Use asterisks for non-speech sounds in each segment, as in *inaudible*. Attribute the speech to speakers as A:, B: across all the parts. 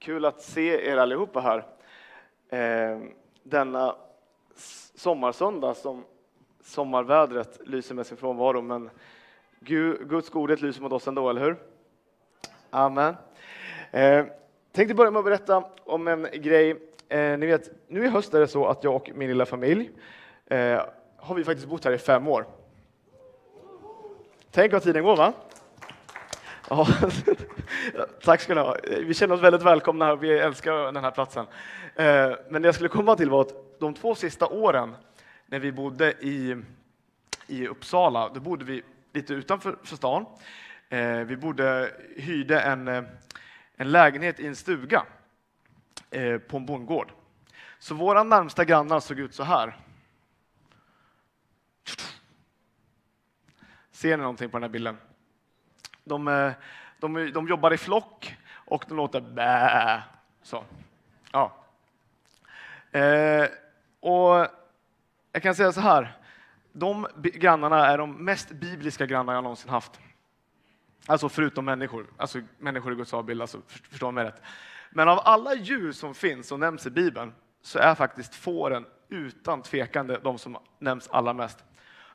A: Kul att se er allihopa här. Eh, denna sommarsöndag som sommarvädret lyser med sin frånvaro, men Guds godhet lyser mot oss ändå, eller hur? Amen. Eh, tänkte börja med att berätta om en grej. Eh, ni vet, nu i höst är det så att jag och min lilla familj har vi faktiskt bott här i fem år. Tänk vad tiden går, va? Ja, *laughs* tack ska ni ha. Vi känner oss väldigt välkomna här. Vi älskar den här platsen. Eh, men det jag skulle komma till var att de två sista åren när vi bodde i, i Uppsala, då bodde vi lite utanför stan. Eh, vi bodde, hyrde en, eh, en lägenhet i en stuga på en bondgård. Så våra närmsta grannar såg ut så här. Ser ni någonting på den här bilden? De, eh, de, de jobbar i flock och de låter bä. Så. Ja. Eh, och jag kan säga så här. De grannarna är de mest bibliska grannar jag någonsin haft. Alltså förutom människor, alltså människor i Guds avbild, alltså förstå mig rätt. Men av alla djur som finns och nämns i Bibeln så är faktiskt fåren utan tvekande de som nämns allra mest.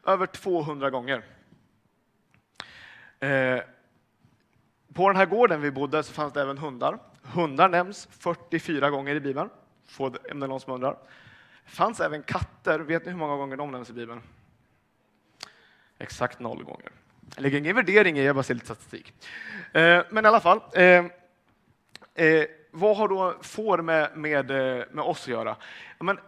A: Över 200 gånger. Eh, på den här gården vi bodde så fanns det även hundar. Hundar nämns 44 gånger i Bibeln, om det är någon som undrar. Det fanns även katter. Vet ni hur många gånger de nämns i Bibeln? Exakt noll gånger. Jag lägger ingen värdering i, jag bara ser lite statistik. Eh, men i alla fall. Eh, eh, vad har då får med, med, med oss att göra? Men,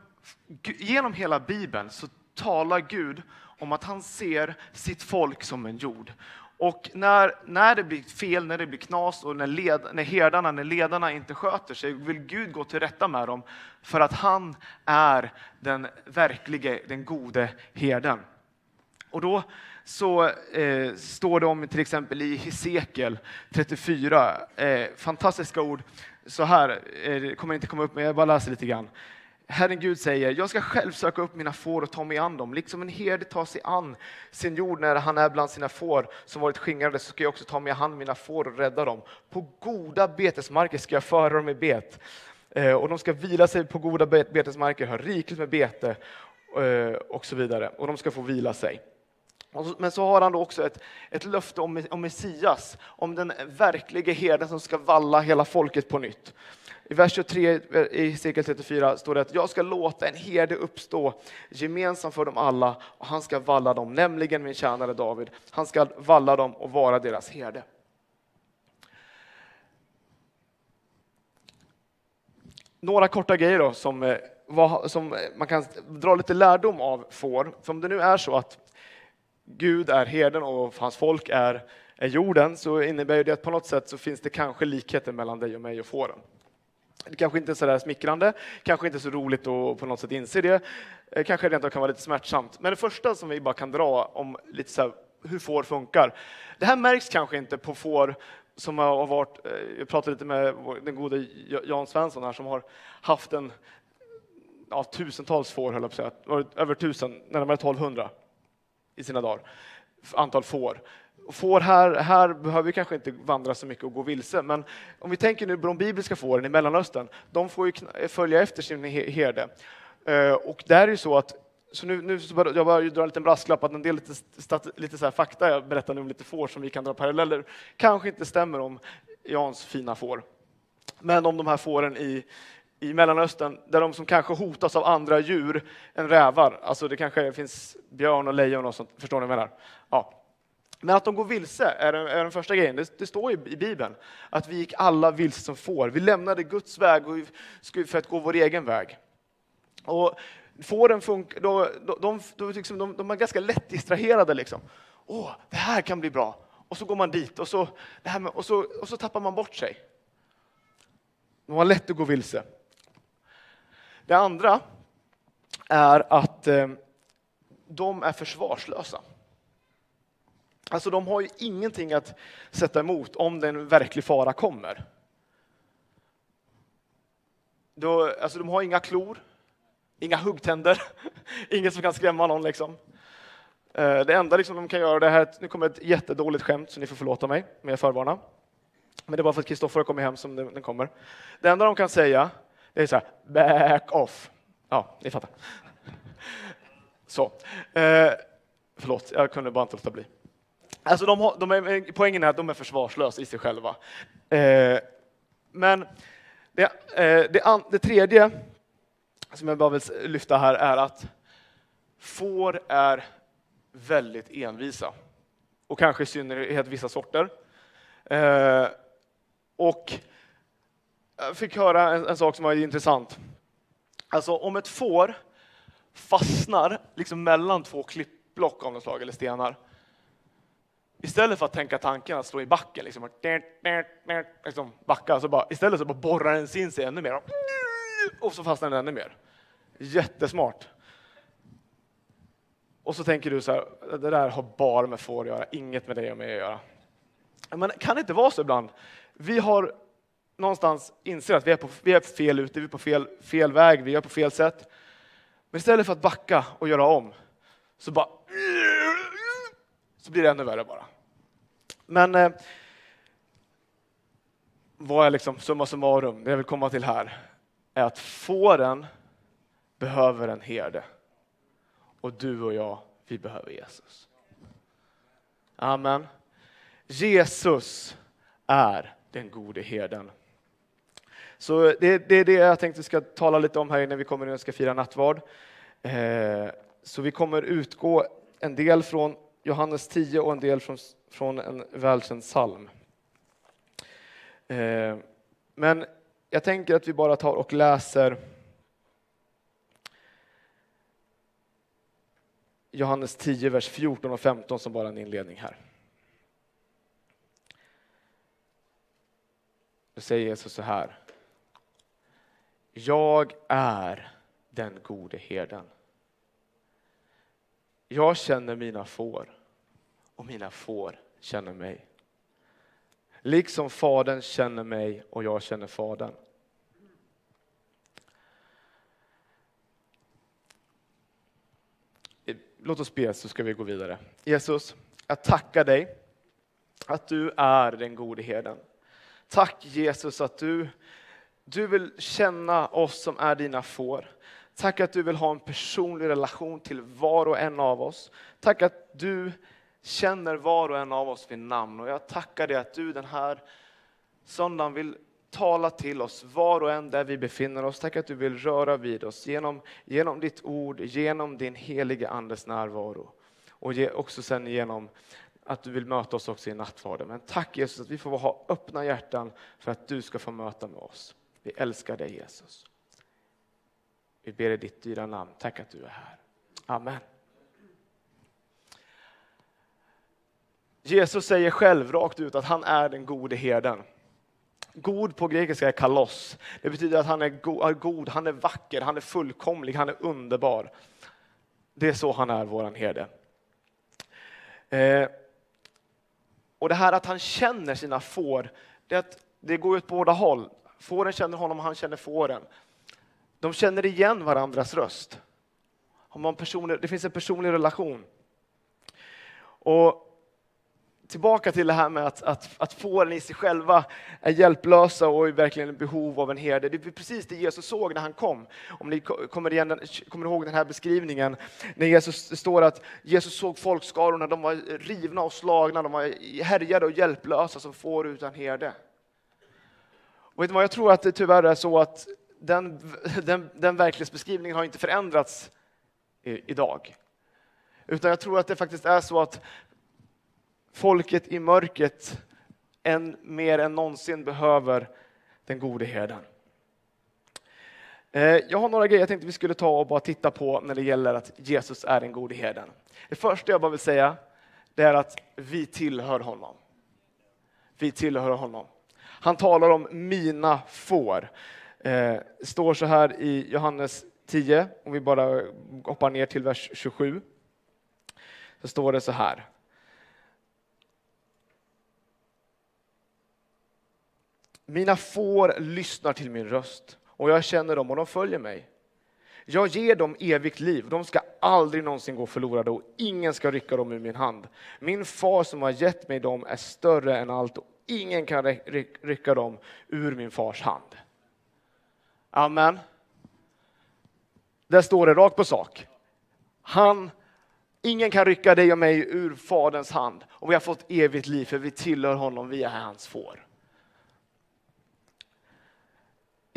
A: genom hela Bibeln så talar Gud om att han ser sitt folk som en jord. Och när, när det blir fel, när det blir knas och när, led, när herdarna, när ledarna inte sköter sig vill Gud gå till rätta med dem för att han är den verklige, den gode herden. Och då så eh, står det om till exempel i Hesekiel 34, eh, fantastiska ord. Så här, eh, kommer inte komma upp, men jag bara läser lite grann. Herren Gud säger, jag ska själv söka upp mina får och ta mig an dem. Liksom en herde tar sig an sin jord när han är bland sina får som varit skingrade, så ska jag också ta mig an mina får och rädda dem. På goda betesmarker ska jag föra dem i bet. Eh, och de ska vila sig på goda betesmarker, ha rikligt med bete eh, och så vidare. Och de ska få vila sig. Men så har han då också ett, ett löfte om, om Messias, om den verkliga herden som ska valla hela folket på nytt. I vers 23 i cirkel 34 står det att jag ska låta en herde uppstå gemensam för dem alla och han ska valla dem, nämligen min tjänare David. Han ska valla dem och vara deras herde. Några korta grejer då som, eh, som eh, man kan dra lite lärdom av får. För om det nu är så att Gud är herden och hans folk är, är jorden så innebär det att på något sätt så finns det kanske likheter mellan dig och mig och fåren. Det kanske inte är så där smickrande, kanske inte så roligt att på något sätt inse det. Eh, kanske rent av kan vara lite smärtsamt. Men det första som vi bara kan dra om lite så här, hur får funkar. Det här märks kanske inte på får som har varit, eh, jag pratade lite med den gode Jan Svensson här som har haft en ja, tusentals får, höll jag på att säga, över tusen, närmare 1200 i sina dagar, antal får. Får här, här behöver vi kanske inte vandra så mycket och gå vilse, men om vi tänker nu på de bibliska fåren i Mellanöstern, de får ju följa efter sin herde. Eh, och där är det så att så nu, nu så bara, jag bara dra en liten brasklapp att en del lite, stat, lite så här fakta jag berättar nu om lite får som vi kan dra paralleller kanske inte stämmer om Jans fina får. Men om de här fåren i, i Mellanöstern där de som kanske hotas av andra djur än rävar. Alltså det kanske finns björn och lejon och sånt. Förstår ni vad jag menar? Ja. Men att de går vilse är den, är den första grejen. Det, det, står i, i Bibeln att vi gick alla vilse som får. Vi lämnade Guds väg för att gå vår egen väg. Och fåren funkar, de, de, de, liksom, de, de är ganska lätt distraherade. Liksom. Åh, det här kan bli bra. Och så går man dit och så, det här med, och så, och så tappar man bort sig. De har lätt att gå vilse. Det andra är att eh, de är försvarslösa. Alltså de har ju ingenting att sätta emot om en verklig fara kommer. Då, alltså de har inga klor, inga huggtänder, *laughs* inget som kan skrämma någon. Liksom. Eh, det enda liksom de kan göra, det här, nu kommer ett jättedåligt skämt så ni får förlåta mig, men jag förvarnar. Men det är bara för att Kristoffer har kommit hem som den kommer. Det enda de kan säga, det är så här, back off. Ja, ni fattar. Så. Eh, förlåt, jag kunde bara inte låta bli. Alltså de har, de är, poängen är att de är försvarslösa i sig själva. Eh, men det, eh, det, an, det tredje som jag bara vill lyfta här är att får är väldigt envisa. Och kanske i synnerhet vissa sorter. Eh, och jag fick höra en, en, sak som var intressant. Alltså om ett får fastnar liksom mellan två klippblock av något slag, eller stenar. Istället för att tänka tanken att slå i backen, liksom, liksom backa, så bara, istället så bara borrar den in sig ännu mer. Och så fastnar den ännu mer. Jättesmart. Och så tänker du så här, det där har bara med får att göra, inget med dig och mig att göra. Men kan det inte vara så ibland? Vi har någonstans inser att vi är på, vi är fel ute, vi är på fel, fel väg, vi gör på fel sätt. Men istället för att backa och göra om, så bara så blir det ännu värre bara. Men eh, vad är liksom summa summarum, det jag vill komma till här, är att fåren behöver en herde. Och du och jag, vi behöver Jesus. Amen. Jesus är den gode herden. Så det, det är det jag tänkte ska tala lite om här när vi kommer och ska fira nattvard. Eh, så vi kommer utgå en del från Johannes 10 och en del från, från en välkänd psalm. Eh, men jag tänker att vi bara tar och läser Johannes 10, vers 14 och 15 som bara en inledning här. Då säger Jesus så här. Jag är den gode herden. Jag känner mina får och mina får känner mig. Liksom Fadern känner mig och jag känner Fadern. Låt oss be så ska vi gå vidare. Jesus, jag tackar dig att du är den gode herden. Tack Jesus att du, du vill känna oss som är dina får. Tack att du vill ha en personlig relation till var och en av oss. Tack att du känner var och en av oss vid namn. Och jag tackar dig att du den här söndagen vill tala till oss var och en där vi befinner oss. Tack att du vill röra vid oss genom, genom ditt ord, genom din helige Andes närvaro. Och ge, också sen genom att du vill möta oss också i nattvarden. Men tack Jesus att vi får ha öppna hjärtan för att du ska få möta med oss. Vi älskar dig Jesus. Vi ber i ditt dyra namn. Tack att du är här. Amen. Jesus säger själv rakt ut att han är den gode herden. God på grekiska är kalos. Det betyder att han är god, han är vacker, han är fullkomlig, han är underbar. Det är så han är, våran herde. Eh, och det här att han känner sina får, det, att det går ut på båda håll. Fåren känner honom och han känner fåren. De känner igen varandras röst. det finns en personlig relation. Och tillbaka till det här med att, att, att fåren i sig själva är hjälplösa och är verkligen i behov av en herde. Det är precis det Jesus såg när han kom. Om ni kommer, igen, kommer ihåg den här beskrivningen, när Jesus, det står att Jesus såg folkskarorna, de var rivna och slagna, de var härjade och hjälplösa som får utan herde. Och vet du vad, jag tror att det tyvärr är så att den, den, den verklighetsbeskrivningen har inte förändrats i, idag. Utan jag tror att det faktiskt är så att folket i mörkret än mer än någonsin behöver den gode herden. Eh, jag har några grejer jag tänkte vi skulle ta och bara titta på när det gäller att Jesus är den gode herden. Det första jag bara vill säga det är att vi tillhör honom. Vi tillhör honom. Han talar om mina får. Eh, det står så här i Johannes 10, om vi bara hoppar ner till vers 27. Så står det så här. Mina får lyssnar till min röst och jag känner dem och de följer mig. Jag ger dem evigt liv, de ska aldrig någonsin gå förlorade och ingen ska rycka dem ur min hand. Min far som har gett mig dem är större än allt och ingen kan rycka dem ur min fars hand. Amen. Där står det rakt på sak. Han, ingen kan rycka dig och mig ur Faderns hand och vi har fått evigt liv för vi tillhör honom, vi är hans får.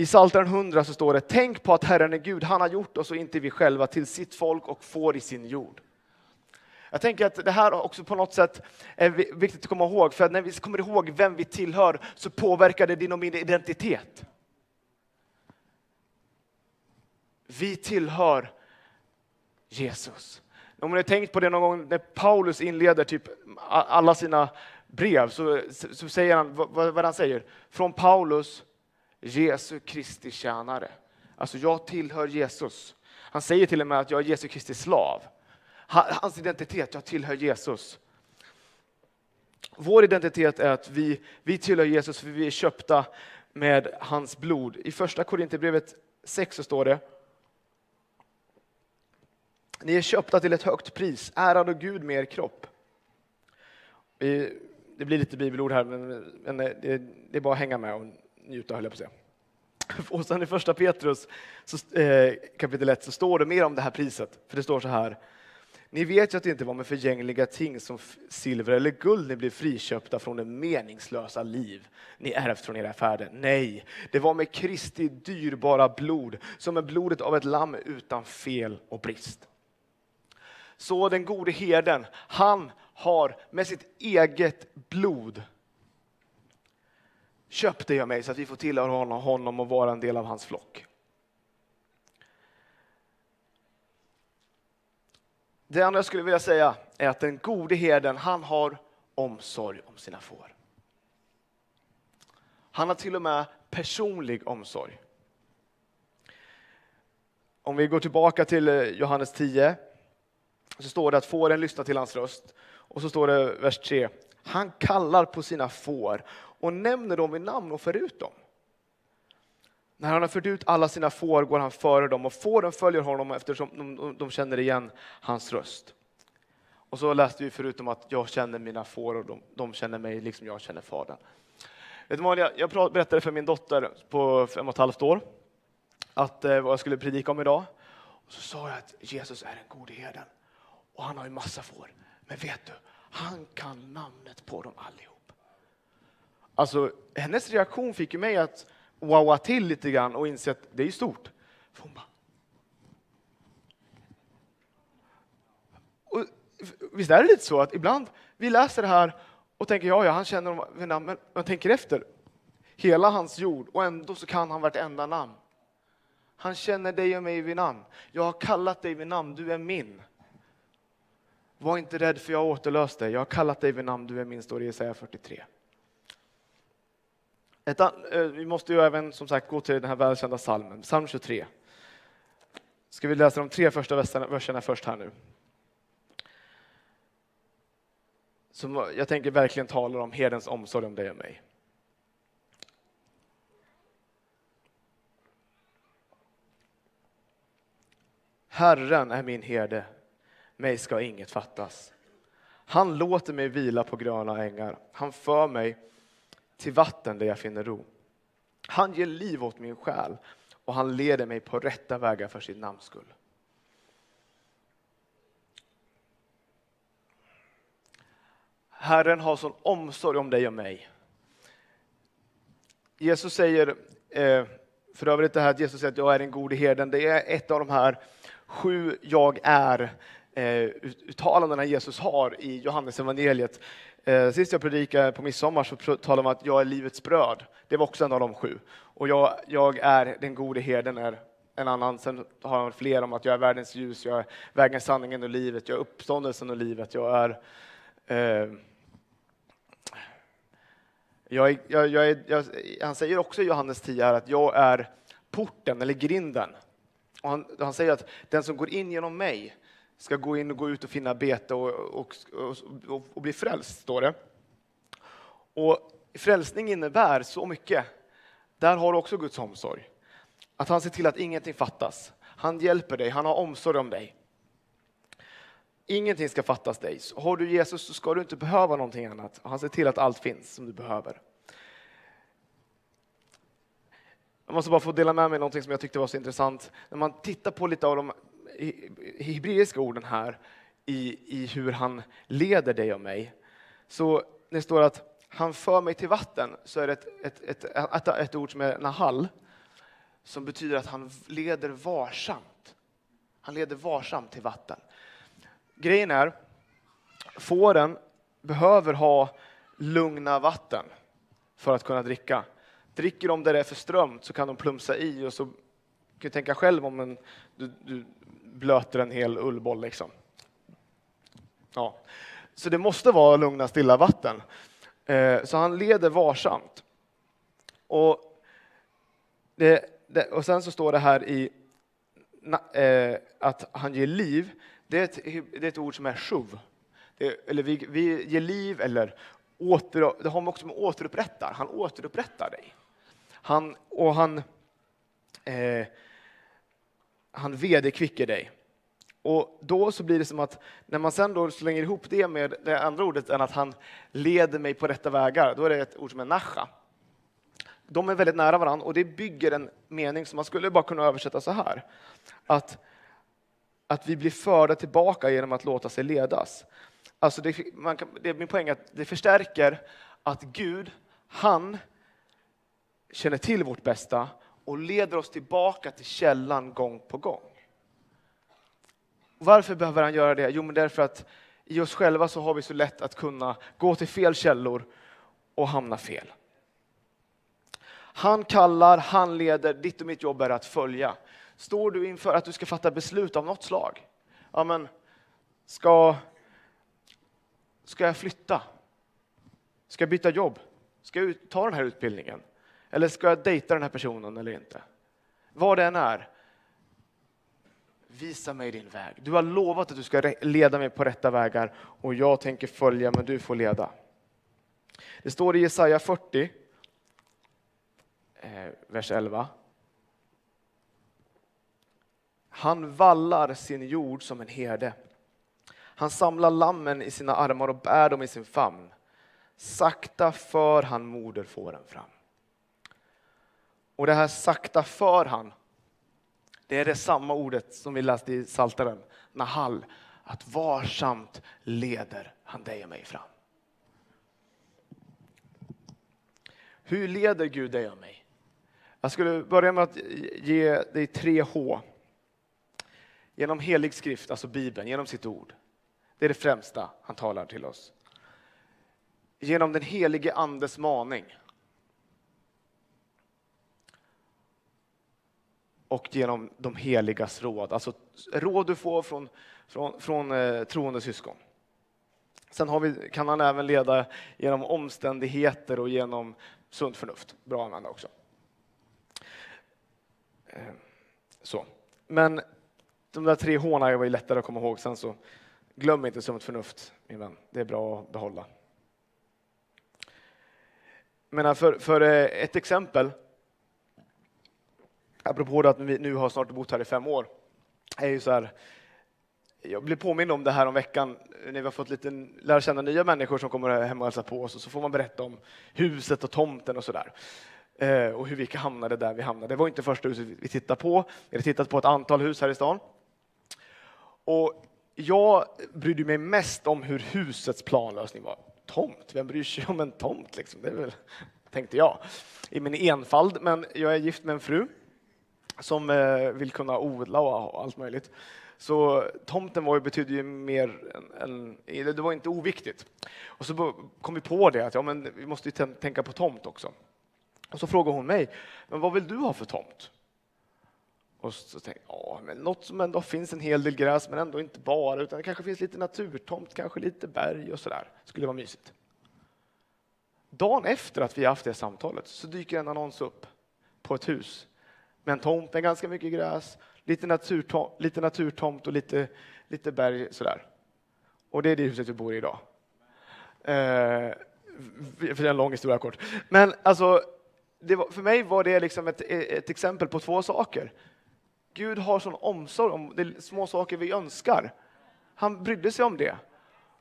A: I Psaltaren 100 så står det, tänk på att Herren är Gud, han har gjort oss och inte vi själva till sitt folk och får i sin jord. Jag tänker att det här också på något sätt är viktigt att komma ihåg, för att när vi kommer ihåg vem vi tillhör så påverkar det din och min identitet. Vi tillhör Jesus. Om ni har tänkt på det någon gång när Paulus inleder typ alla sina brev så, så säger han vad, vad han säger. Från Paulus, Jesu Kristi tjänare. Alltså jag tillhör Jesus. Han säger till och med att jag är Jesu Kristi slav. Hans identitet, jag tillhör Jesus. Vår identitet är att vi, vi tillhör Jesus för vi är köpta med hans blod. I första Korinthierbrevet 6 så står det ni är köpta till ett högt pris, ärad och Gud med er kropp. Det blir lite bibelord här, men det är bara att hänga med och njuta, höll jag på att säga. *laughs* Och sen i första Petrus eh, kapitel 1 så står det mer om det här priset, för det står så här. Ni vet ju att det inte var med förgängliga ting som silver eller guld ni blev friköpta från det meningslösa liv ni ärvt från era fäder. Nej, det var med Kristi dyrbara blod, som är blodet av ett lamm utan fel och brist. Så den gode herden, han har med sitt eget blod köp dig av mig så att vi får tillhöra honom, honom och vara en del av hans flock. Det andra jag skulle vilja säga är att den gode herden, han har omsorg om sina får. Han har till och med personlig omsorg. Om vi går tillbaka till eh, Johannes 10 så står det att fåren lyssnar till hans röst. Och så står det vers 3. Han kallar på sina får och nämner dem vid namn och för ut dem. När han har fört ut alla sina får går han före dem och fåren följer honom eftersom de, de känner igen hans röst. Och så läste vi förutom att jag känner mina får och de, de känner mig liksom jag känner Fadern. Jag, jag berättade för min dotter på fem och ett halvt år att, eh, vad jag skulle predika om idag. Och så sa jag att Jesus är den gode herden och han har ju massa får. Men vet du, han kan namnet på dem allihop. Alltså, hennes reaktion fick ju mig att wowa till lite grann och inse att det är stort. För hon bara... Och, visst är det lite så att ibland vi läser det här och tänker ja, ja, han känner dem vid namn, men jag tänker efter. Hela hans jord och ändå så kan han vartenda namn. Han känner dig och mig vid namn. Jag har kallat dig vid namn, du är min. Var inte rädd för jag har återlöst dig. Jag har kallat dig vid namn, du är min, står det i Jesaja 43. Ett, eh, vi måste ju även som sagt gå till den här välkända salmen, psalm 23. Ska vi läsa de tre första verserna först här nu. Som jag tänker verkligen talar om herdens omsorg om dig och mig. Herren är min herde, mig ska inget fattas. Han låter mig vila på gröna ängar. Han för mig till vatten där jag finner ro. Han ger liv åt min själ och han leder mig på rätta vägar för sitt namns skull. Herren har sån omsorg om dig och mig. Jesus säger, eh, för övrigt det här att Jesus säger att jag är den gode herden, det är ett av de här sju jag är-uttalandena eh, Jesus har i Johannes evangeliet. Eh, sist jag predikade på midsommar så talade man att jag är livets bröd. Det var också en av de sju. Och jag, jag är den gode herden är en annan. Sen har han fler om att jag är världens ljus, jag är vägen, sanningen och livet, jag är uppståndelsen och livet, jag är eh, jag, jag, jag, han säger också i Johannes 10 att jag är porten eller grinden. Och han, han säger att den som går in genom mig ska gå in och gå ut och finna bete och, och, och, och bli frälst, står det. Och frälsning innebär så mycket. Där har du också Guds omsorg. Att han ser till att ingenting fattas. Han hjälper dig, han har omsorg om dig. ingenting ska fattas dig. Så har du Jesus så ska du inte behöva någonting annat. Han ser till att allt finns som du behöver. Jag måste bara få dela med mig någonting som jag tyckte var så intressant. När man tittar på lite av de hebreiska orden här i, i hur han leder dig och mig. Så det står att han för mig till vatten, så är det ett, ett, ett, ett, ett ord som är nahal, som betyder att han leder varsamt. Han leder varsamt till vatten. Grejen är, fåren behöver ha lugna vatten för att kunna dricka. Dricker de där det är för strömt så kan de plumsa i och så kan du tänka själv om en, du, du blöter en hel ullboll. Liksom. Ja. Så det måste vara lugna, stilla vatten. Eh, så han leder varsamt. Och, det, det, och sen så står det här i eh, att han ger liv. Det är ett, det är ett ord som är shuv. Det, eller vi, vi ger liv eller åter, det har man också med återupprättar. Han återupprättar dig. Han, och han, eh, han vederkvicker dig. Och då så blir det som att när man sen då slänger ihop det med det andra ordet än att han leder mig på rätta vägar, då är det ett ord som är nasha. De är väldigt nära varandra och det bygger en mening som man skulle bara kunna översätta så här. Att, att vi blir förda tillbaka genom att låta sig ledas. Alltså det, man kan, det är min poäng att det förstärker att Gud, han känner till vårt bästa och leder oss tillbaka till källan gång på gång. Varför behöver han göra det? Jo, men därför att i oss själva så har vi så lätt att kunna gå till fel källor och hamna fel. Han kallar, han leder, ditt och mitt jobb är att följa. Står du inför att du ska fatta beslut av något slag? Ja, men ska, ska jag flytta? Ska jag byta jobb? Ska jag ta den här utbildningen? Eller ska jag dejta den här personen eller inte? Vad det än är, Visa mig din väg. Du har lovat att du ska leda mig på rätta vägar och jag tänker följa, men du får leda. Det står i Jesaja 40, eh, vers 11. Han vallar sin jord som en herde. Han samlar lammen i sina armar och bär dem i sin famn. Sakta för han moderfåren fram. Och det här sakta för han, det är det samma ordet som vi läste i Saltaren, Nahal, att varsamt leder han dig och mig fram. Hur leder Gud dig och mig? Jag skulle börja med att ge dig tre H. Genom helig skrift, alltså Bibeln, genom sitt ord. Det är det främsta han talar till oss. Genom den helige Andes maning. Och genom de heligas råd. Alltså råd du får från, från, från eh, troende syskon. Sen har vi, kan han även leda genom omständigheter och genom sunt förnuft. Bra att använda också. Eh, så. Men de där tre håna var ju lättare att komma ihåg. Sen så glöm inte sunt förnuft, min vän. Det är bra att behålla. Men för, för eh, ett exempel apropå det att vi nu har snart bott här i fem år, är ju så här, jag blev påmind om det här om veckan när vi har fått lite, lära känna nya människor som kommer hem och hälsar på oss och så får man berätta om huset och tomten och sådär. Eh, och hur vi hamnade där vi hamnade. Det var inte första huset vi tittade på. Vi hade tittat på ett antal hus här i stan. Och jag brydde mig mest om hur husets planlösning var. Tomt? Vem bryr sig om en tomt? Liksom? Det är väl, tänkte jag i min enfald. Men jag är gift med en fru som eh, vill kunna odla och allt möjligt. Så tomten var ju, betydde ju mer än, det var inte oviktigt. Och så kom vi på det att ja, men vi måste ju tänka på tomt också. Och så frågade hon mig, men vad vill du ha för tomt? Och så tänkte jag, ja, men något som ändå finns en hel del gräs, men ändå inte bara, utan det kanske finns lite naturtomt, kanske lite berg och sådär. Skulle vara mysigt. Dagen efter att vi haft det samtalet så dyker en annons upp på ett hus med en tomt med ganska mycket gräs, lite, naturtom, lite naturtomt och lite, lite berg sådär. Och det är det huset vi bor i idag. Eh, för en lång historia kort. Men alltså, var, för mig var det liksom ett, ett exempel på två saker. Gud har sån omsorg om de små saker vi önskar. Han brydde sig om det.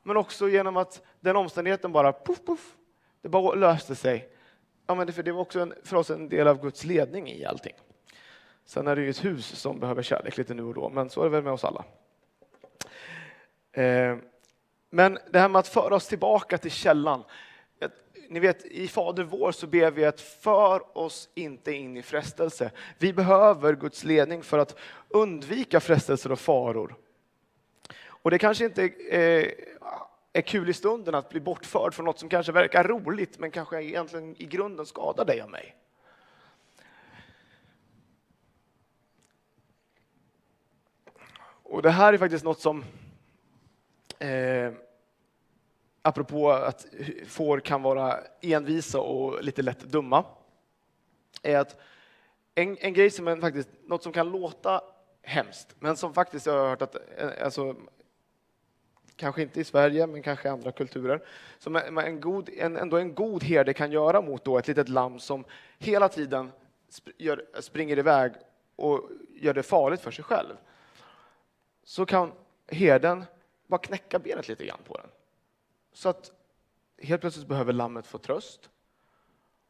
A: Men också genom att den omständigheten bara puff, puff, det bara löste sig. Ja, men det, för det var också en, för oss en del av Guds ledning i allting. Sen är det ju ett hus som behöver kärlek lite nu och då, men så är det väl med oss alla. Eh, men det här med att föra oss tillbaka till källan. Ni vet, i Fader vår så ber vi att för oss inte in i frestelse. Vi behöver Guds ledning för att undvika frestelser och faror. Och det kanske inte är, är kul i stunden att bli bortförd från något som kanske verkar roligt, men kanske egentligen i grunden skadar dig och mig. Och det här är faktiskt något som eh, apropå att får kan vara envisa och lite lätt dumma, är att en, en grej som är faktiskt, något som kan låta hemskt, men som faktiskt jag har hört att, eh, alltså, kanske inte i Sverige, men kanske i andra kulturer, som en god, en, ändå en god herde kan göra mot då ett litet lamm som hela tiden gör, springer iväg och gör det farligt för sig själv. Så kan herden bara knäcka benet lite grann på den. Så att helt plötsligt behöver lammet få tröst.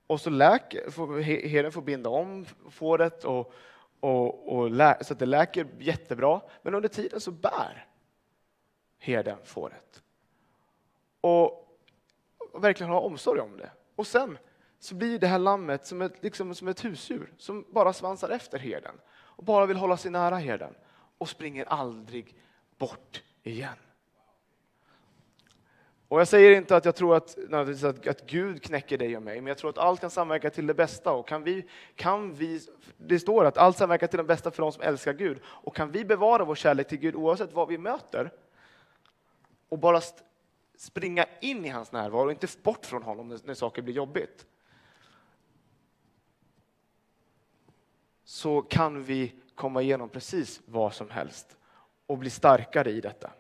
A: Och så läker, får, herden får binda om fåret och, och, och lä, så att det läker jättebra. Men under tiden så bär herden fåret. Och, och verkligen ha omsorg om det. Och sen så blir det här lammet som ett, liksom, som ett husdjur som bara svansar efter herden och bara vill hålla sig nära herden och springer aldrig bort igen. Och jag säger inte att jag tror att, att, att Gud knäcker dig och mig, men jag tror att allt kan samverka till det bästa. Och kan vi, kan vi, det står att allt samverkar till det bästa för de som älskar Gud. Och kan vi bevara vår kärlek till Gud oavsett vad vi möter och bara springa in i hans närvaro och inte bort från honom när, när saker blir jobbigt. Så kan vi komma igenom precis vad som helst och bli starkare i detta.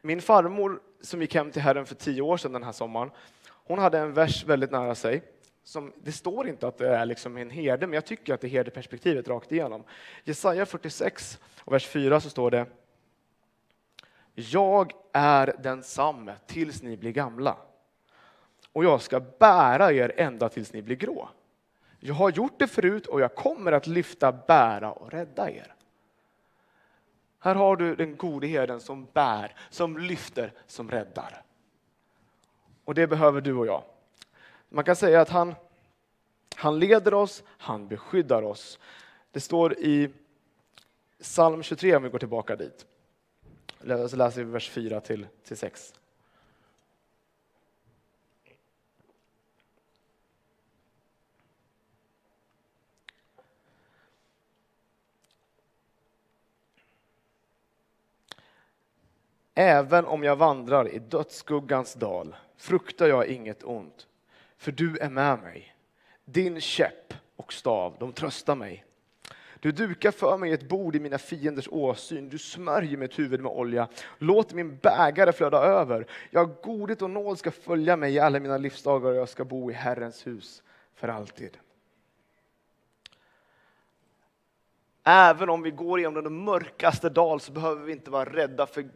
A: Min farmor som gick hem till Herren för tio år sedan den här sommaren, hon hade en vers väldigt nära sig. Som, det står inte att det är liksom en herde, men jag tycker att det är herdeperspektivet rakt igenom. Jesaja 46 och vers 4 så står det Jag är densamme tills ni blir gamla och jag ska bära er ända tills ni blir grå. Jag har gjort det förut och jag kommer att lyfta, bära och rädda er. Här har du den gode herden som bär, som lyfter, som räddar. Och det behöver du och jag. Man kan säga att han, han leder oss, han beskyddar oss. Det står i psalm 23 om vi går tillbaka dit. Så läser vi vers 4 till, till 6. Även om jag vandrar i dödsskuggans dal fruktar jag inget ont, för du är med mig. Din käpp och stav, de tröstar mig. Du dukar för mig ett bord i mina fienders åsyn, du smörjer mitt huvud med olja. Låt min bägare flöda över. Ja, godhet och nåd ska följa mig i alla mina livsdagar och jag ska bo i Herrens hus för alltid. Även om vi går igenom den mörkaste dal så behöver vi inte vara rädda för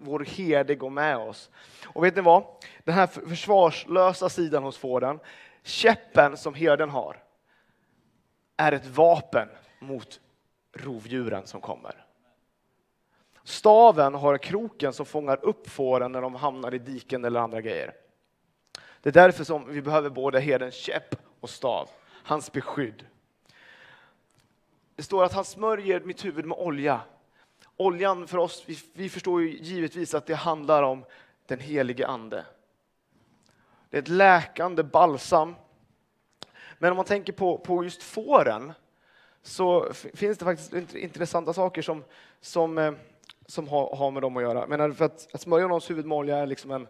A: vår herde går med oss. Och vet ni vad? Den här försvarslösa sidan hos fåren, käppen som herden har, är ett vapen mot rovdjuren som kommer. Staven har kroken som fångar upp fåren när de hamnar i diken eller andra grejer. Det är därför som vi behöver både herdens käpp och stav, hans beskydd. Det står att han smörjer mitt huvud med olja oljan för oss, vi, vi förstår ju givetvis att det handlar om den helige Ande. Det är ett läkande balsam. Men om man tänker på, på just fåren så finns det faktiskt intressanta saker som, som, eh, som har, har med dem att göra. Men för att, att smörja någons huvud med olja är liksom en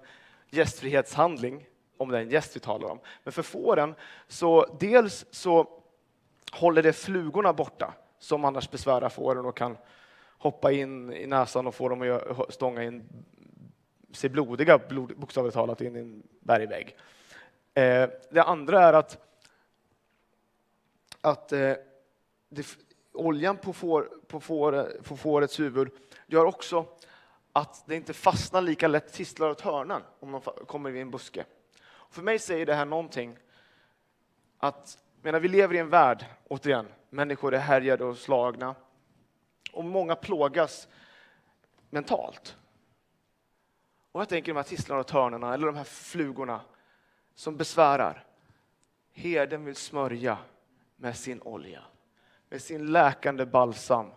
A: gästfrihetshandling, om det är en gäst vi talar om. Men för fåren, så dels så håller det flugorna borta som annars besvärar fåren och kan hoppa in i näsan och få dem att stånga in, sig blodiga, blod, bokstavligt talat, in i en bergvägg. Eh, det andra är att, att eh, det, oljan på, får, på, får, på fårets huvud gör också att det inte fastnar lika lätt tistlar åt hörnan om de kommer i en buske. För mig säger det här någonting att menar, vi lever i en värld, återigen, människor är härjade och slagna och många plågas mentalt. Och jag tänker de här tistlarna och törnarna, eller de här flugorna som besvärar. Herden vill smörja med sin olja, med sin läkande balsam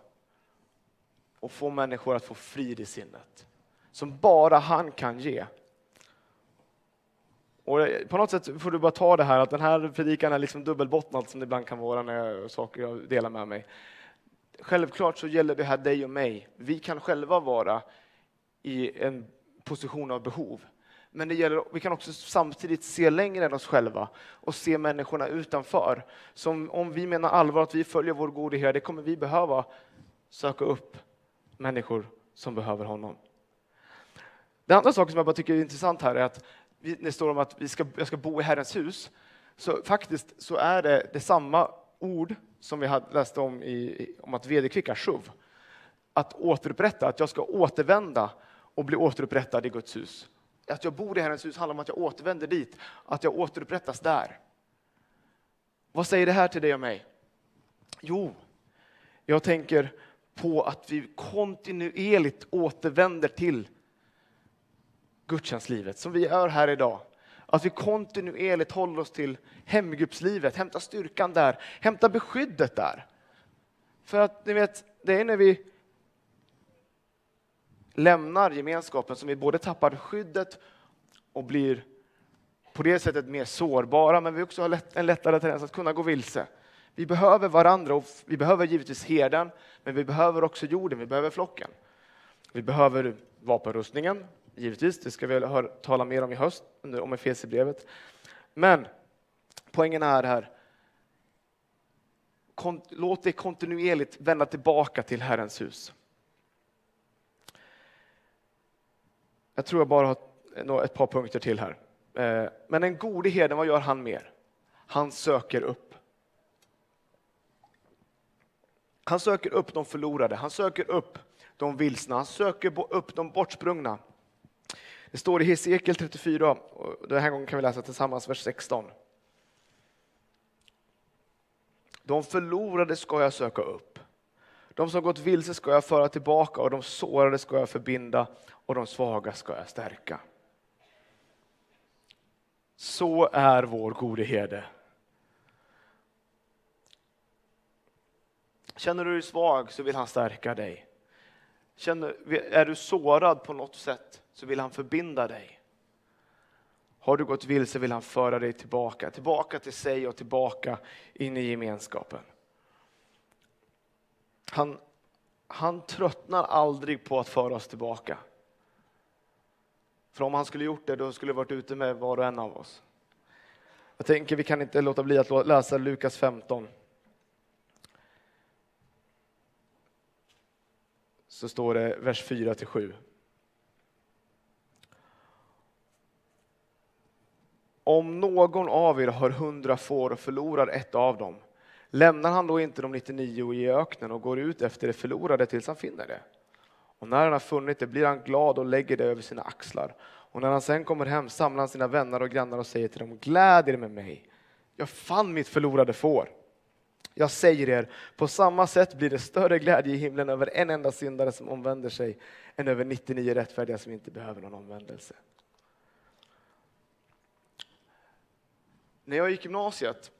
A: och få människor att få frid i sinnet. Som bara han kan ge. Och på något sätt får du bara ta det här att den här predikan är liksom dubbelbottnad som det ibland kan vara när jag, saker jag delar med mig. Självklart så gäller det här dig och mig. Vi kan själva vara i en position av behov. Men det gäller, vi kan också samtidigt se längre än oss själva och se människorna utanför. Som om vi menar allvar att vi följer vår gode herde kommer vi behöva söka upp människor som behöver honom. Den andra saken som jag bara tycker är intressant här är att det står om att vi ska, jag ska bo i Herrens hus. Så faktiskt så är det, det samma ord som vi hade läst om, i, om att vederkvicka, shuv. Att återupprätta, att jag ska återvända och bli återupprättad i Guds hus. Att jag bor i Herrens hus handlar om att jag återvänder dit, att jag återupprättas där. Vad säger det här till dig och mig? Jo, jag tänker på att vi kontinuerligt återvänder till gudstjänstlivet som vi gör här idag. Att vi kontinuerligt håller oss till hemgruppslivet, hämtar styrkan där, hämtar beskyddet där. För att ni vet, det är när vi lämnar gemenskapen som vi både tappar skyddet och blir på det sättet mer sårbara, men vi också har en lättare tendens att kunna gå vilse. Vi behöver varandra och vi behöver givetvis herden, men vi behöver också jorden, vi behöver flocken. Vi behöver vapenrustningen, givetvis, det ska vi höra, tala mer om i höst, om Efesierbrevet. Men poängen är här, låt dig kontinuerligt vända tillbaka till Herrens hus. Jag tror jag bara har ett par punkter till här. Eh, men den gode herden, vad gör han mer? Han söker upp. Han söker upp de förlorade, han söker upp de vilsna, han söker upp de bortsprungna. Det står i Hesekiel 34, och den här gången kan vi läsa tillsammans vers 16. De förlorade ska jag söka upp. De som gått vilse ska jag föra tillbaka och de sårade ska jag förbinda och de svaga ska jag stärka. Så är vår gode herde. Känner du dig svag så vill han stärka dig. Känner, är du sårad på något sätt så vill han förbinda dig. Har du gått vilse vill han föra dig tillbaka, tillbaka till sig och tillbaka in i gemenskapen. Han, han tröttnar aldrig på att föra oss tillbaka. För om han skulle gjort det, då skulle det varit ute med var och en av oss. Jag tänker, vi kan inte låta bli att läsa Lukas 15. Så står det vers 4 till 7. Om någon av er har hundra får och förlorar ett av dem, lämnar han då inte de 99 i öknen och går ut efter det förlorade tills han finner det? Och när han har funnit det blir han glad och lägger det över sina axlar. Och när han sen kommer hem samlar han sina vänner och grannar och säger till dem, gläd er med mig, jag fann mitt förlorade får. Jag säger er, på samma sätt blir det större glädje i himlen över en enda syndare som omvänder sig än över 99 rättfärdiga som inte behöver någon omvändelse. När jag gick gymnasiet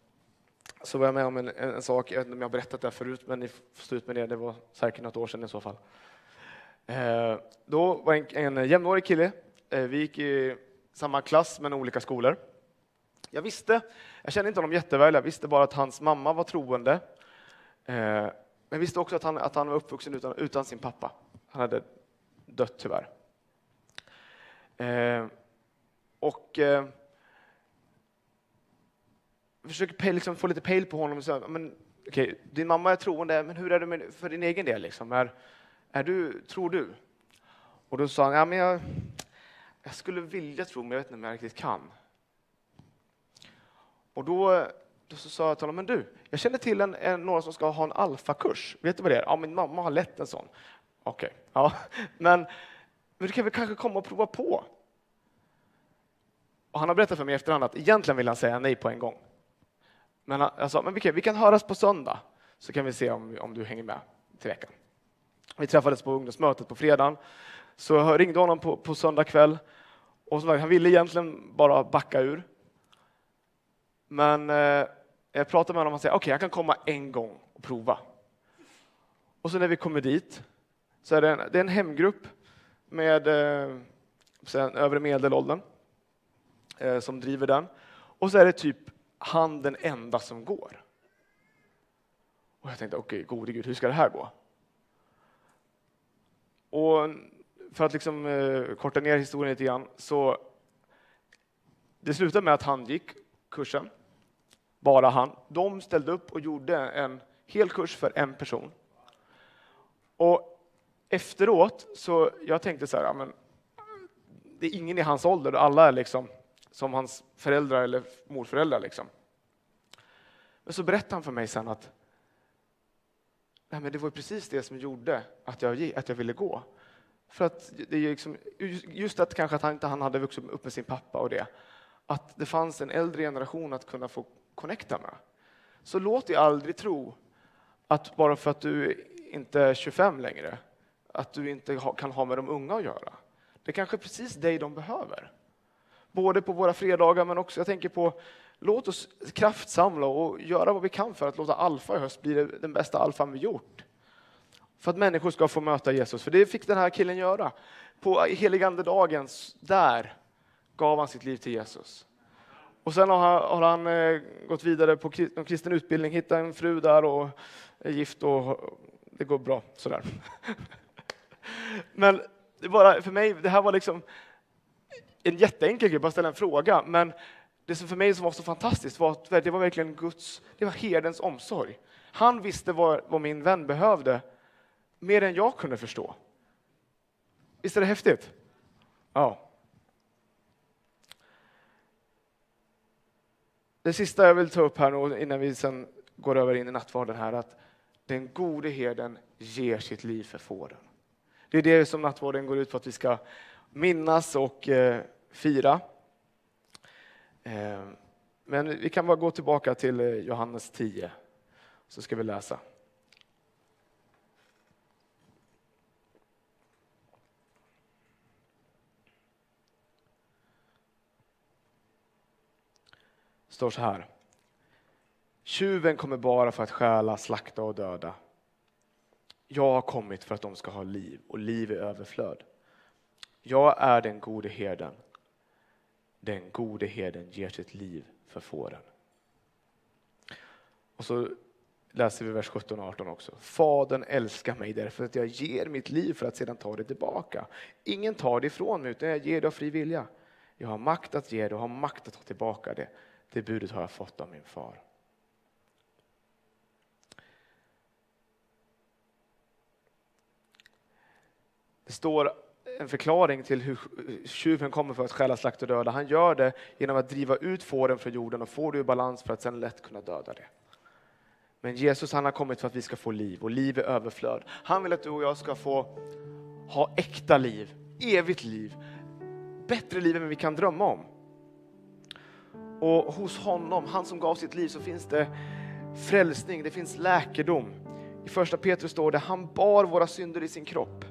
A: så var jag med om en, en, sak, jag vet inte om jag har berättat det förut, men ni får stå ut med det, det var säkert något år sedan i så fall. Eh, då var en, en jämnårig kille, eh, vi gick i samma klass men olika skolor. Jag visste, jag kände inte honom jätteväl, jag visste bara att hans mamma var troende. Eh, men jag visste också att han, att han var uppvuxen utan, utan sin pappa. Han hade dött tyvärr. Eh, och eh, försöker liksom få lite pejl på honom. Och säga, men, okay, din mamma är troende, men hur är det med, för din egen del? Liksom? Är, är du, tror du? Och då sa han, ja, men jag, jag skulle vilja tro, men jag vet inte om jag riktigt kan. Och då, då så sa jag till honom, men du, jag känner till en, en, några som ska ha en alfakurs. Vet du vad det är? Ja, min mamma har lett en sån. Okej, okay. ja. *laughs* men men du kan väl kanske komma och prova på? Och han har berättat för mig i efterhand att egentligen vill han säga nej på en gång. Men jag sa, men vi kan, vi kan höras på söndag så kan vi se om, om du hänger med till veckan. Vi träffades på ungdomsmötet på fredagen, så jag ringde honom på, på söndag kväll. Och så, han ville egentligen bara backa ur. Men eh, jag pratade med honom och han säger, okej, okay, jag kan komma en gång och prova. Och så när vi kommer dit så är det en, det är en hemgrupp med eh, övre medelåldern eh, som driver den. Och så är det typ han den enda som går. Och jag tänkte, okej, okay, gode gud, hur ska det här gå? Och för att liksom, eh, korta ner historien lite grann, så det slutade med att han gick kursen, bara han. De ställde upp och gjorde en hel kurs för en person. Och efteråt så jag tänkte så här, men det är ingen i hans ålder, alla är liksom som hans föräldrar eller morföräldrar. Liksom. Men så berättade han för mig sen att nej, men det var precis det som gjorde att jag, att jag ville gå. För att det är liksom, just att kanske att han inte han hade vuxit upp med sin pappa och det. Att det fanns en äldre generation att kunna få connecta med. Så låt dig aldrig tro att bara för att du inte är 25 längre, att du inte kan ha med de unga att göra. Det är kanske är precis dig de behöver. Både på våra fredagar, men också jag tänker på låt oss kraftsamla och göra vad vi kan för att låta Alfa i höst bli den bästa alfan vi gjort. För att människor ska få möta Jesus, för det fick den här killen göra. På heligandedagen, där gav han sitt liv till Jesus. Och sen har han, har han eh, gått vidare på kristen utbildning, hittat en fru där och är gift och det går bra sådär. *laughs* Men det bara, för mig, det här var liksom en jätteenkel grej, bara ställa en fråga. Men det som för mig som var så fantastiskt var att det var verkligen Guds, det var herdens omsorg. Han visste vad, vad min vän behövde, mer än jag kunde förstå. Visst är det häftigt? Ja. Det sista jag vill ta upp här nu innan vi sen går över in i nattvarden här, att den gode herden ger sitt liv för fåren. Det är det som nattvarden går ut på, att vi ska minnas och eh, fira. Eh, men vi kan bara gå tillbaka till eh, Johannes 10, så ska vi läsa. Det står så här. Tjuven kommer bara för att stjäla, slakta och döda. Jag har kommit för att de ska ha liv och liv i överflöd. Jag är den gode herden. Den gode herden ger sitt liv för fåren. Och så läser vi vers 17 och 18 också. Fadern älskar mig därför att jag ger mitt liv för att sedan ta det tillbaka. Ingen tar det ifrån mig utan jag ger det av fri vilja. Jag har makt att ge det och har makt att ta tillbaka det. Det budet har jag fått av min far. Det står en förklaring till hur tjuven kommer för att stjäla, slakta och döda. Han gör det genom att driva ut fåren från jorden och få det ur balans för att sedan lätt kunna döda det. Men Jesus han har kommit för att vi ska få liv och liv i överflöd. Han vill att du och jag ska få ha äkta liv, evigt liv, bättre liv än vi kan drömma om. Och hos honom, han som gav sitt liv, så finns det frälsning, det finns läkedom. I första Petrus står det, han bar våra synder i sin kropp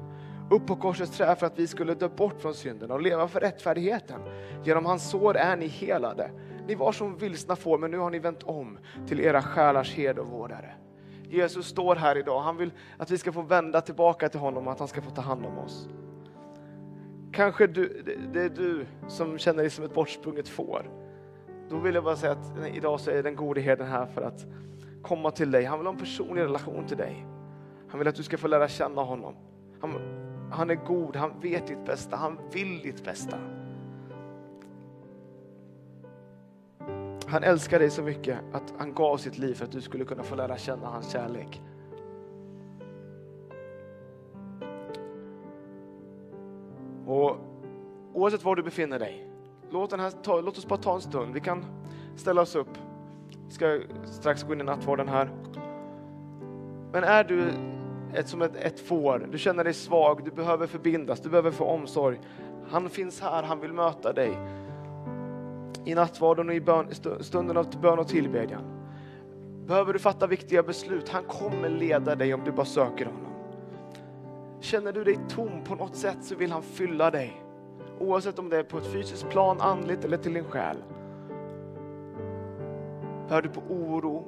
A: upp på korsets trä för att vi skulle dö bort från synden och leva för rättfärdigheten. Genom hans sår är ni helade. Ni var som vilsna får, men nu har ni vänt om till era själars herde och vårdare. Jesus står här idag. Han vill att vi ska få vända tillbaka till honom och att han ska få ta hand om oss. Kanske du, det är du som känner dig som ett bortsprunget får. Då vill jag bara säga att idag så är den gode herden här för att komma till dig. Han vill ha en personlig relation till dig. Han vill att du ska få lära känna honom. Han, han är god, han vet ditt bästa, han vill ditt bästa. Han älskar dig så mycket att han gav sitt liv för att du skulle kunna få lära känna hans kärlek. Och oavsett var du befinner dig, låt, den här, ta, låt oss bara ta en stund. Vi kan ställa oss upp. Vi ska strax gå in i nattvarden här. Men är du ett, som ett, ett får. Du känner dig svag, du behöver förbindas, du behöver få omsorg. Han finns här, han vill möta dig. I nattvarden och i bön, stunden av bön och tillbedjan. Behöver du fatta viktiga beslut, han kommer leda dig om du bara söker honom. Känner du dig tom på något sätt så vill han fylla dig. Oavsett om det är på ett fysiskt plan, andligt eller till din själ. Bär du på oro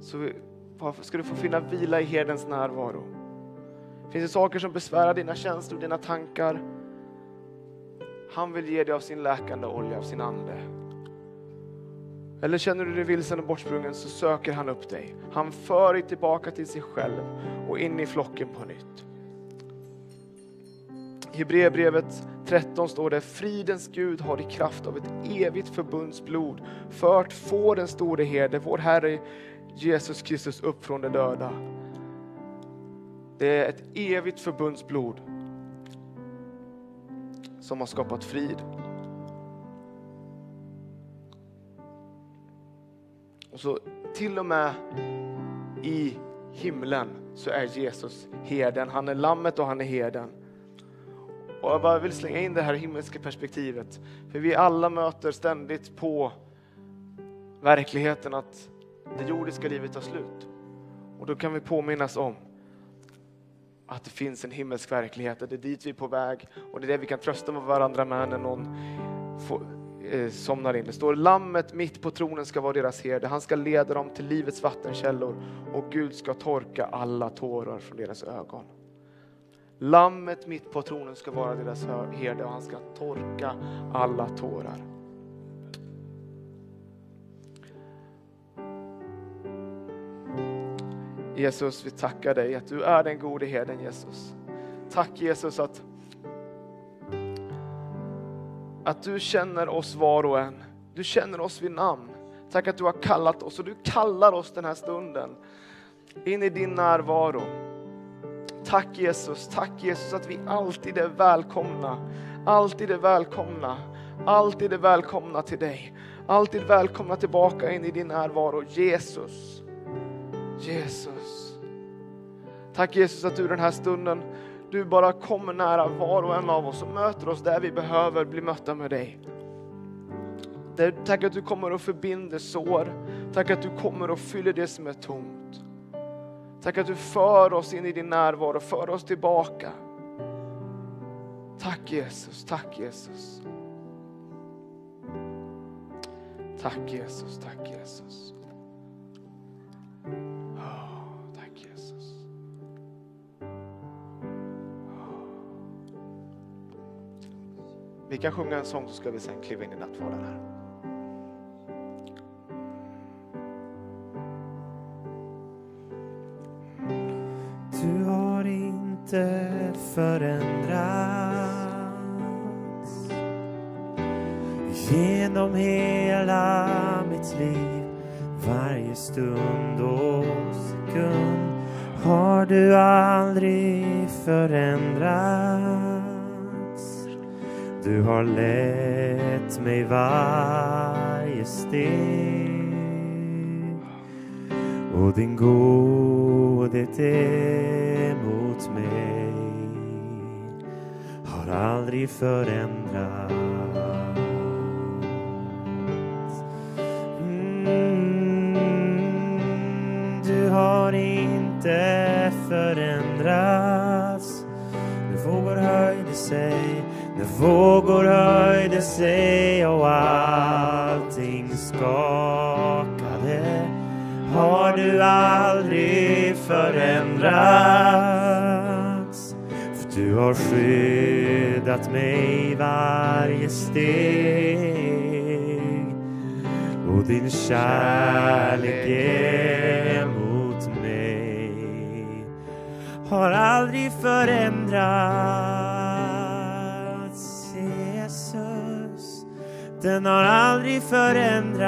A: så ska du få finna vila i herdens närvaro. Finns det saker som besvärar dina känslor, dina tankar? Han vill ge dig av sin läkande olja, av sin ande. Eller känner du dig vilsen och bortsprungen så söker han upp dig. Han för dig tillbaka till sig själv och in i flocken på nytt. I Hebreerbrevet 13 står det, fridens Gud har i kraft av ett evigt förbundsblod fört få den store herde, vår Herre Jesus Kristus upp från de döda. Det är ett evigt förbundsblod som har skapat frid. Och så till och med i himlen så är Jesus herden. Han är lammet och han är herden. Och jag bara vill slänga in det här himmelska perspektivet. För vi alla möter ständigt på verkligheten att det jordiska livet tar slut. Och då kan vi påminnas om att det finns en himmelsk verklighet, att det är dit vi är på väg och det är det vi kan trösta med varandra med när någon får, eh, somnar in. Det står lammet mitt på tronen ska vara deras herde, han ska leda dem till livets vattenkällor och Gud ska torka alla tårar från deras ögon. Lammet mitt på tronen ska vara deras herde och han ska torka alla tårar. Jesus, vi tackar dig att du är den gode herden Jesus. Tack Jesus att, att du känner oss var och en. Du känner oss vid namn. Tack att du har kallat oss och du kallar oss den här stunden in i din närvaro. Tack Jesus, tack Jesus att vi alltid är välkomna. Alltid är välkomna. Alltid är välkomna till dig. Alltid välkomna tillbaka in i din närvaro. Jesus. Jesus. Tack Jesus att du den här stunden, du bara kommer nära var och en av oss och möter oss där vi behöver bli mötta med dig. Tack att du kommer och förbinder sår. Tack att du kommer och fyller det som är tomt. Tack att du för oss in i din närvaro, för oss tillbaka. Tack Jesus, tack Jesus. Tack Jesus, tack Jesus. Vi kan sjunga en sång så ska vi sen kliva in i nattvarden här.
B: Du har inte förändrats. Genom hela mitt liv, varje stund och sekund har du aldrig förändrats. Du har lett mig varje steg och din godhet emot mig har aldrig förändrats. Mm, du har inte förändrats. När vågor höjde sig, när vågor höjde sig och allting skakade har du aldrig förändrats. För du har skyddat mig varje steg och din kärlek emot mig har aldrig förändrats. Den har aldrig förändrats.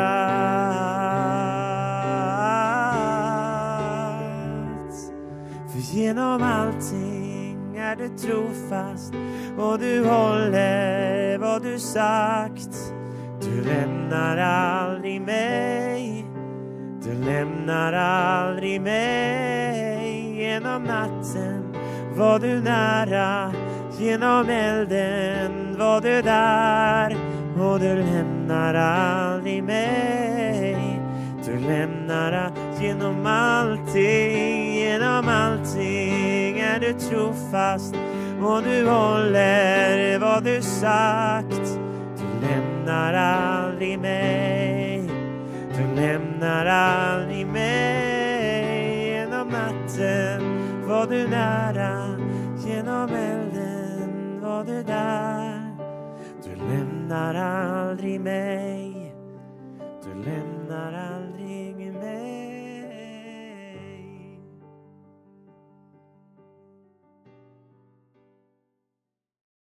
B: Genom allting är du trofast och du håller vad du sagt. Du lämnar aldrig mig. Du lämnar aldrig mig genom natten var du nära Genom elden var du där och du lämnar aldrig mig. Du lämnar genom allting, genom allting är du trofast. Och du håller vad du sagt. Du lämnar aldrig mig. Du lämnar aldrig mig. Genom natten var du nära. Genom elden var du där. Du lämnar lämnar aldrig mig. Du lämnar aldrig